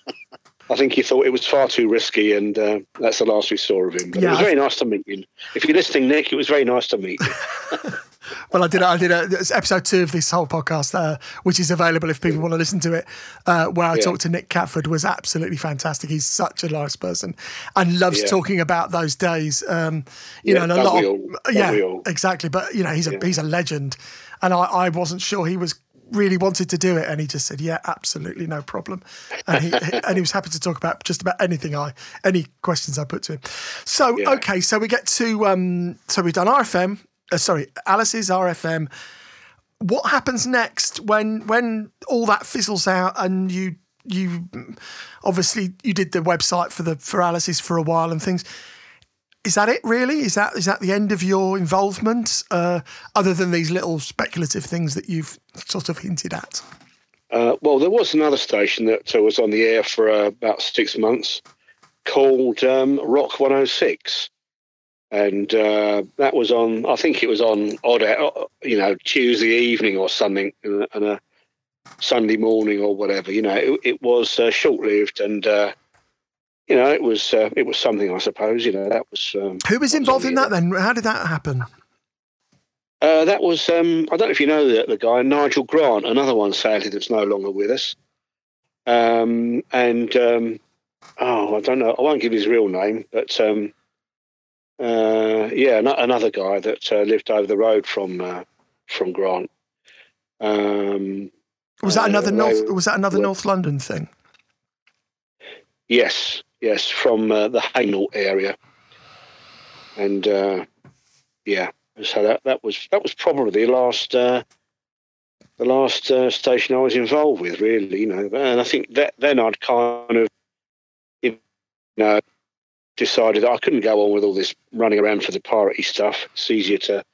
I think he thought it was far too risky, and uh, that's the last we saw of him. But Yeah, it was very nice to meet you. If you're listening, Nick, it was very nice to meet you. (laughs) Well, I did. I did a, episode two of this whole podcast, uh, which is available if people want to listen to it. Uh, where I Yeah. talked to Nick Catford was absolutely fantastic. He's such a nice person and loves Yeah. talking about those days. Um, you know, and a lot. of? Yeah, exactly. But you know, he's a he's a legend, and I, I wasn't sure he was really wanted to do it, and he just said, "Yeah, absolutely, no problem," and he and he was happy to talk about just about anything I any questions I put to him. So Yeah. okay, so we get to um, so we've done RFM. Uh, sorry, Alice's RFM what happens next when when all that fizzles out and you you obviously you did the website for the for Alice's for a while and things is that it really is that is that the end of your involvement uh, other than these little speculative things that you've sort of hinted at Uh, well, there was another station that uh, was on the air for uh, about six months called um, Rock 106. And uh, that was on, I think it was on odd, uh, you know, Tuesday evening or something, and a, Sunday morning or whatever. You know, it, it was short lived and, you know, it was uh, it was something, I suppose. You know, that was. Um, who was involved in that then how did that happen Uh, that was um, I don't know if you know the, the guy Nigel Grant, another one sadly that's no longer with us. Um, and um, oh, I don't know. I won't give his real name, but um, uh, yeah, ano- another guy that uh, lived over the road from uh, from Grant. Um, was that another north was that another well- north london thing Yes, yes, from uh, the Hainault area, and uh, yeah, so that that was that was probably the last uh, the last uh, station I was involved with, really. You know, and I think that then I'd kind of you know decided that I couldn't go on with all this running around for the piratey stuff. It's easier to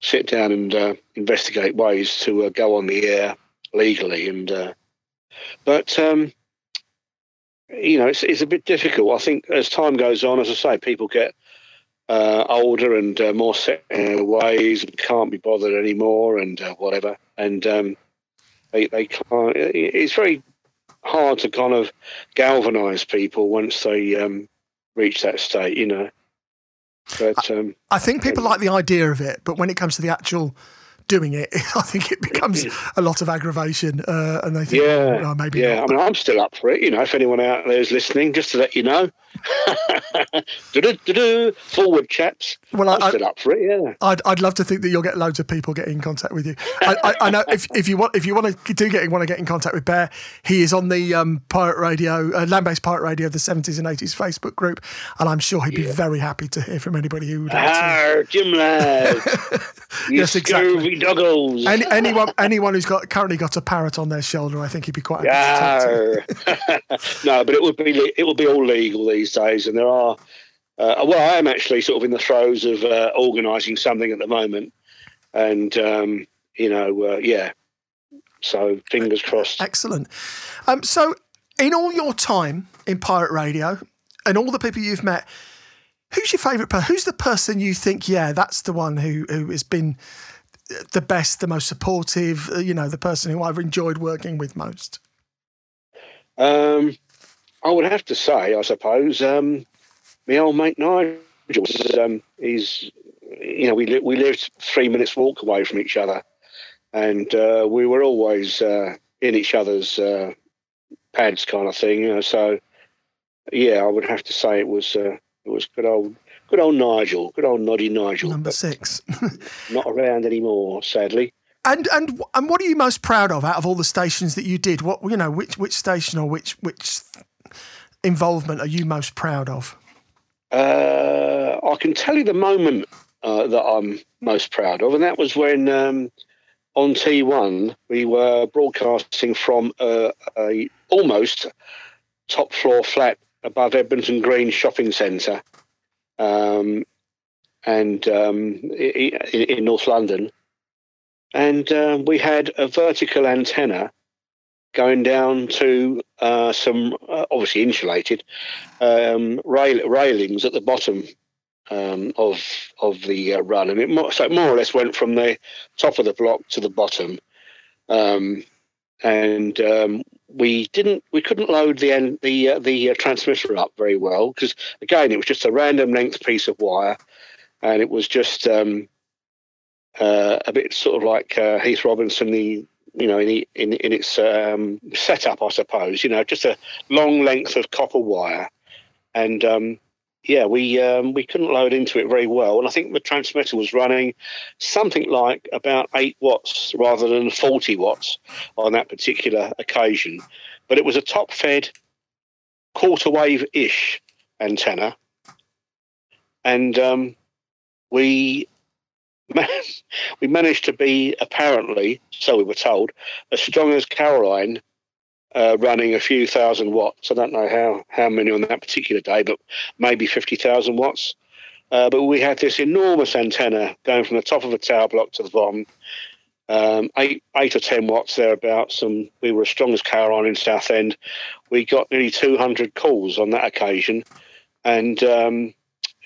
sit down and uh, investigate ways to uh, go on the air legally. And uh, but um, you know, it's it's a bit difficult. I think as time goes on, as I say, people get uh, older and uh, more set in their ways and can't be bothered anymore and uh, whatever. And um, they they can't. It's very hard to kind of galvanise people once they um, reach that state, you know. But um, I think people like the idea of it, but when it comes to the actual doing it, (laughs) I think it becomes a lot of aggravation. Uh, and they think, yeah, oh, maybe yeah. not. I mean, I'm still up for it. You know, if anyone out there is listening, just to let you know, (laughs) forward chaps. Well, I'm I- still up for it. Yeah. I'd, I'd love to think that you'll get loads of people get in contact with you. I, I, I know if, if you want if you want to do get want to get in contact with Bear, he is on the um, Pirate Radio, uh, Land Based Pirate Radio of the seventies and eighties Facebook group, and I'm sure he'd be very happy to hear from anybody who would like to. Ah, Jim lad. (laughs) Yes, exactly. Doggos. Any, (laughs) anyone anyone who's got currently got a parrot on their shoulder, I think he'd be quite happy to talk to. Arr. (laughs) no, but it would be it would be all legal these days, and there are. Uh, well, I am actually sort of in the throes of uh, organising something at the moment, and um, you know, uh, yeah. So fingers crossed. Excellent. Um, so, in all your time in pirate radio and all the people you've met, who's your favourite person? Who's the person you think, yeah, that's the one who who has been the best, the most supportive? uh, You know, the person who I've enjoyed working with most. Um, I would have to say, I suppose, um, my old mate Nigel. Um, he's, you know, we we lived three minutes walk away from each other, and uh, we were always uh, in each other's uh, pads, kind of thing. You know, so yeah, I would have to say it was uh, it was good old good old Nigel, good old noddy Nigel, Number six. (laughs) not around anymore, sadly. And and and what are you most proud of out of all the stations that you did? What you know, which which station or which which involvement are you most proud of? Uh, I can tell you the moment uh, that I'm most proud of, and that was when um, on T1 we were broadcasting from uh, a almost top floor flat above Edmonton Green Shopping Centre, um, and um, in, in North London, and um, we had a vertical antenna going down to uh, some uh, obviously insulated um, rail, railings at the bottom um, of of the uh, run, and it more, so it more or less went from the top of the block to the bottom. Um, and um, we didn't, we couldn't load the end, the uh, the uh, transmitter up very well because again, it was just a random length piece of wire, and it was just um, uh, a bit sort of like uh, Heath Robinson, the you know, in, the- in in its um, setup, I suppose. You know, just a long length of copper wire, and um, yeah, we um, we couldn't load into it very well. And I think the transmitter was running something like about eight watts rather than forty watts on that particular occasion. But it was a top-fed quarter wave-ish antenna, and um, we (laughs) we managed to be apparently, so we were told, as strong as Caroline, uh, running a few thousand watts. I don't know how how many on that particular day, but maybe fifty thousand watts. Uh, but we had this enormous antenna going from the top of a tower block to the bottom, um, eight eight or ten watts thereabouts, and we were as strong as Caroline in Southend. We got nearly two hundred calls on that occasion, and um,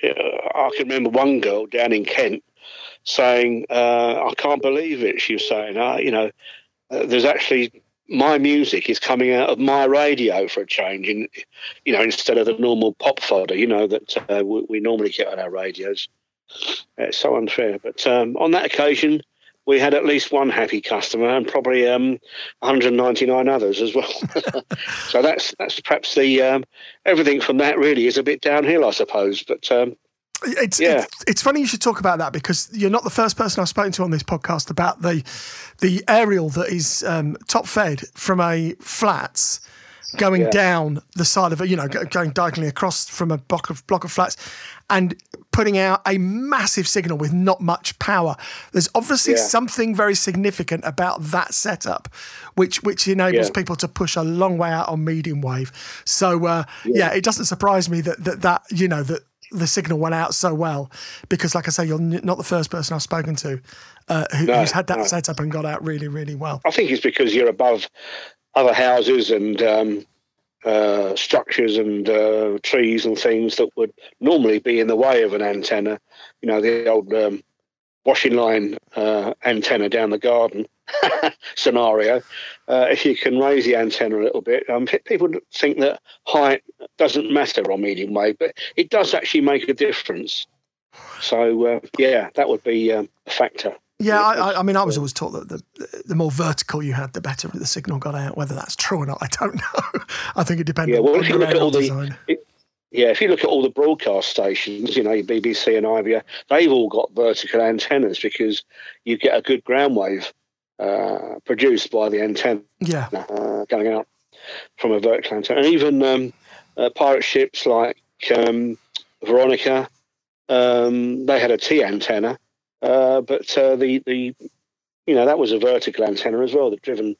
I can remember one girl down in Kent saying, uh, "I can't believe it." She was saying, uh, "You know, uh, there's actually my music is coming out of my radio for a change, in you know, instead of the normal pop fodder, you know, that uh, we, we normally get on our radios. It's so unfair." But um, on that occasion. We had at least one happy customer and probably um, 199 others as well. (laughs) so that's that's perhaps the um, everything from that really is a bit downhill, I suppose. But um, It's, Yeah. it's it's funny you should talk about that because you're not the first person I've spoken to on this podcast about the the aerial that is um, top fed from a flats going Yeah. down the side of a, you know, going diagonally across from a block of block of flats, and putting out a massive signal with not much power. There's obviously Yeah. something very significant about that setup, which which enables Yeah. people to push a long way out on medium wave. So uh, yeah. it doesn't surprise me that that that you know that the signal went out so well because, like I say, you're not the first person I've spoken to uh, who, No, who's had that no. setup and got out really really well. I think it's because you're above other houses and um, uh, structures and uh, trees and things that would normally be in the way of an antenna. You know, the old um, washing line uh, antenna down the garden (laughs) scenario. Uh, if you can raise the antenna a little bit, um, people think that height doesn't matter on medium wave, but it does actually make a difference. So, uh, yeah, that would be um, a factor. Yeah, I, I, mean, I was always taught that the the more vertical you had, the better the signal got out. Whether that's true or not, I don't (laughs) know. I think it depends Yeah, well, on if you the look at all the, design. it- yeah, if you look at all the broadcast stations, you know, BBC and ILR, they've all got vertical antennas because you get a good ground wave uh, produced by the antenna Yeah, uh, going out from a vertical antenna. And even um, uh, pirate ships like um, Veronica, um, they had a T antenna, uh, but uh, the the you know that was a vertical antenna as well. The driven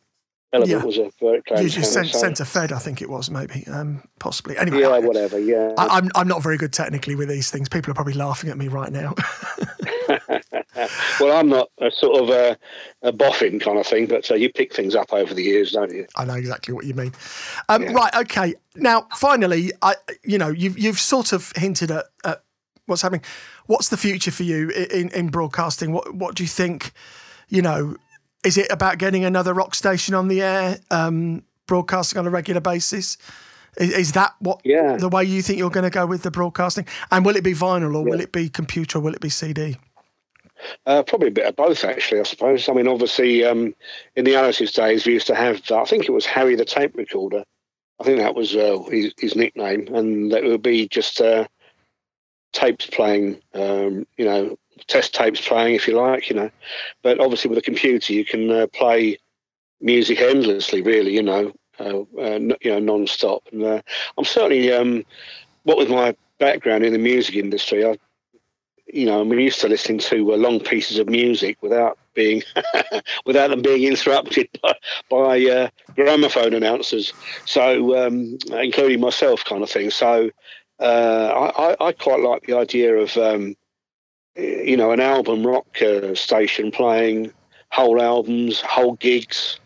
element Yeah. was a vertical usually antenna. cent- so- centre fed, I think it was maybe, um, possibly. Anyway, yeah, whatever. Yeah, I, I'm I'm not very good technically with these things. People are probably laughing at me right now. (laughs) (laughs) well, I'm not a sort of a, a boffin kind of thing, but uh, you pick things up over the years, don't you? I know exactly what you mean. Um, Yeah. Right, okay. Now, finally, I you know you've you've sort of hinted at, at what's happening. What's the future for you in, in broadcasting? What what do you think? You know, is it about getting another rock station on the air, um, broadcasting on a regular basis? Is, is that what Yeah. the way you think you're going to go with the broadcasting? And will it be vinyl or will it be computer or will it be CD? Uh, probably a bit of both, actually, I suppose. I mean, obviously, um, in the Alice's days, we used to have, I think it was Harry the tape recorder. I think that was uh, his, his nickname. And that would be just uh, tapes playing, um, you know, test tapes playing, if you like, you know. But obviously, with a computer, you can uh, play music endlessly, really, you know, uh, uh, you know, non-stop. And uh, I'm certainly, um, what with my background in the music industry, I you know, I'm used to listening to uh, long pieces of music without being, (laughs) without them being interrupted (laughs) by, by uh, gramophone announcers. So, um, including myself, kind of thing. So, uh, I, I, I quite like the idea of, um, you know, an album rock uh, station playing whole albums, whole gigs,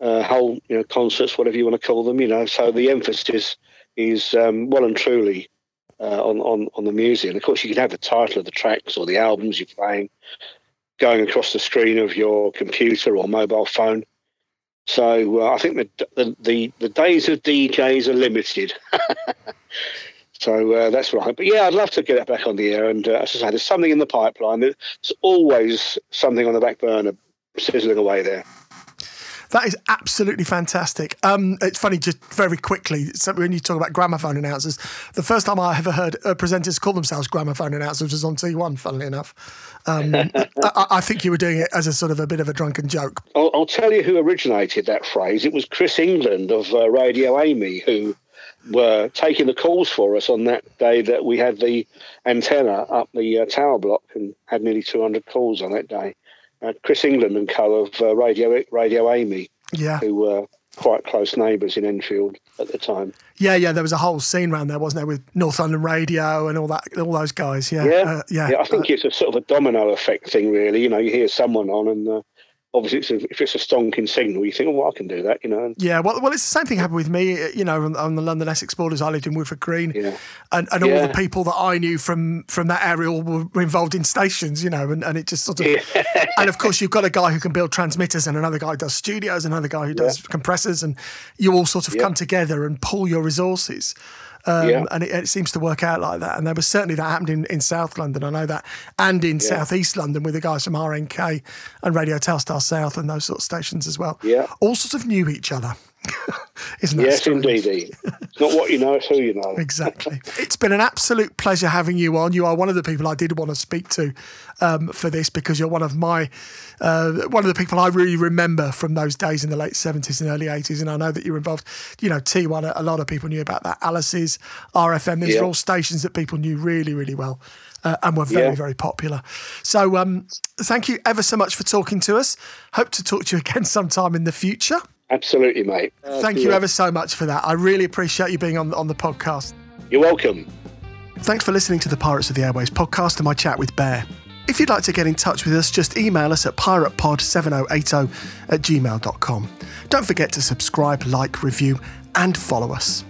uh, whole you know concerts, whatever you want to call them. You know, so the emphasis is um, well and truly uh, on, on on the music. And of course, you can have the title of the tracks or the albums you're playing going across the screen of your computer or mobile phone. So uh, I think the, the the the days of DJs are limited. (laughs) so uh, that's right. But yeah, I'd love to get it back on the air. And uh, as I say, there's something in the pipeline. There's always something on the back burner sizzling away there. That is absolutely fantastic. Um, it's funny, just very quickly, so when you talk about gramophone announcers, the first time I ever heard uh, presenters call themselves gramophone announcers was on T1, funnily enough. Um, (laughs) I, I think you were doing it as a sort of a bit of a drunken joke. I'll, I'll tell you who originated that phrase. It was Chris England of uh, Radio Amy who were taking the calls for us on that day that we had the antenna up the uh, tower block and had nearly 200 calls on that day. Uh, Chris England and co of uh, Radio Radio Amy, Yeah. who were quite close neighbours in Enfield at the time. Yeah, yeah, there was a whole scene around there, wasn't there, with North London Radio and all that, all those guys. Yeah, Yeah, uh, yeah. I think it's a sort of a domino effect thing, really. You know, you hear someone on, and uh, obviously, it's a, if it's a stonking signal, you think, "Oh, well, I can do that," you know. Yeah, well, well, it's the same thing happened with me. You know, on, on the London Essex borders, I lived in Woodford Green, Yeah. and, and all Yeah. the people that I knew from from that area all were involved in stations. You know, and, and it just sort of, and of course, you've got a guy who can build transmitters, and another guy who does studios, another guy who does compressors, and you all sort of Yeah. come together and pull your resources. Um, Yeah. And it, it seems to work out like that. And there was certainly that happened in, in South London. I know that. And in South East London with the guys from RNK and Radio Telstar South and those sort of stations as well. Yeah. All sort of knew each other. (laughs) Isn't that yes, strange? indeed. not what you know, it's who you know. Exactly. it's been an absolute pleasure having you on. You are one of the people I did want to speak to um, for this because you're one of my uh, one of the people I really remember from those days in the late 70s and early 80s. And I know that you're involved. You know, T1, a lot of people knew about that. Alice's, RFM, these Yeah. are all stations that people knew really, really well. Uh, and were very, Yeah. very popular. So, um, thank you ever so much for talking to us. Hope to talk to you (laughs) again sometime in the future. Absolutely, mate. Uh, Thank you ever so much for that. I really appreciate you being on on the podcast. You're welcome. Thanks for listening to the Pirates of the Airways podcast and my chat with Bear. If you'd like to get in touch with us, just email us at piratepod7080 at gmail.com. Don't forget to subscribe, like, review, and follow us.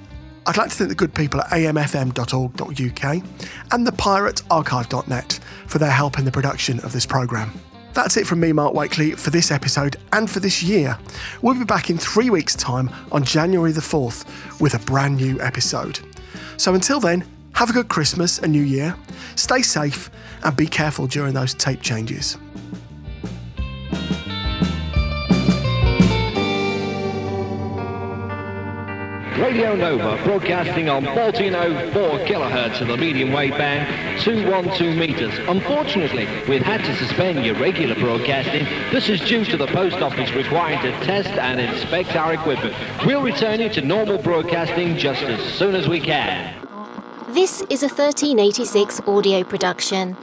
I'd like to thank the good people at amfm.org.uk and the thepiratearchive.net for their help in the production of this programme. That's it from me, Mark Wakely, for this episode and for this year. We'll be back in three weeks' time on January the 4th with a brand new episode. So until then, have a good Christmas and New Year, stay safe, and be careful during those tape changes. Radio Nova broadcasting on 1404 kilohertz of the medium wave band, 212 meters. Unfortunately, we've had to suspend your regular broadcasting. This is due to the post office requiring to test and inspect our equipment. We'll return you to normal broadcasting just as soon as we can. This is a 1386 audio production.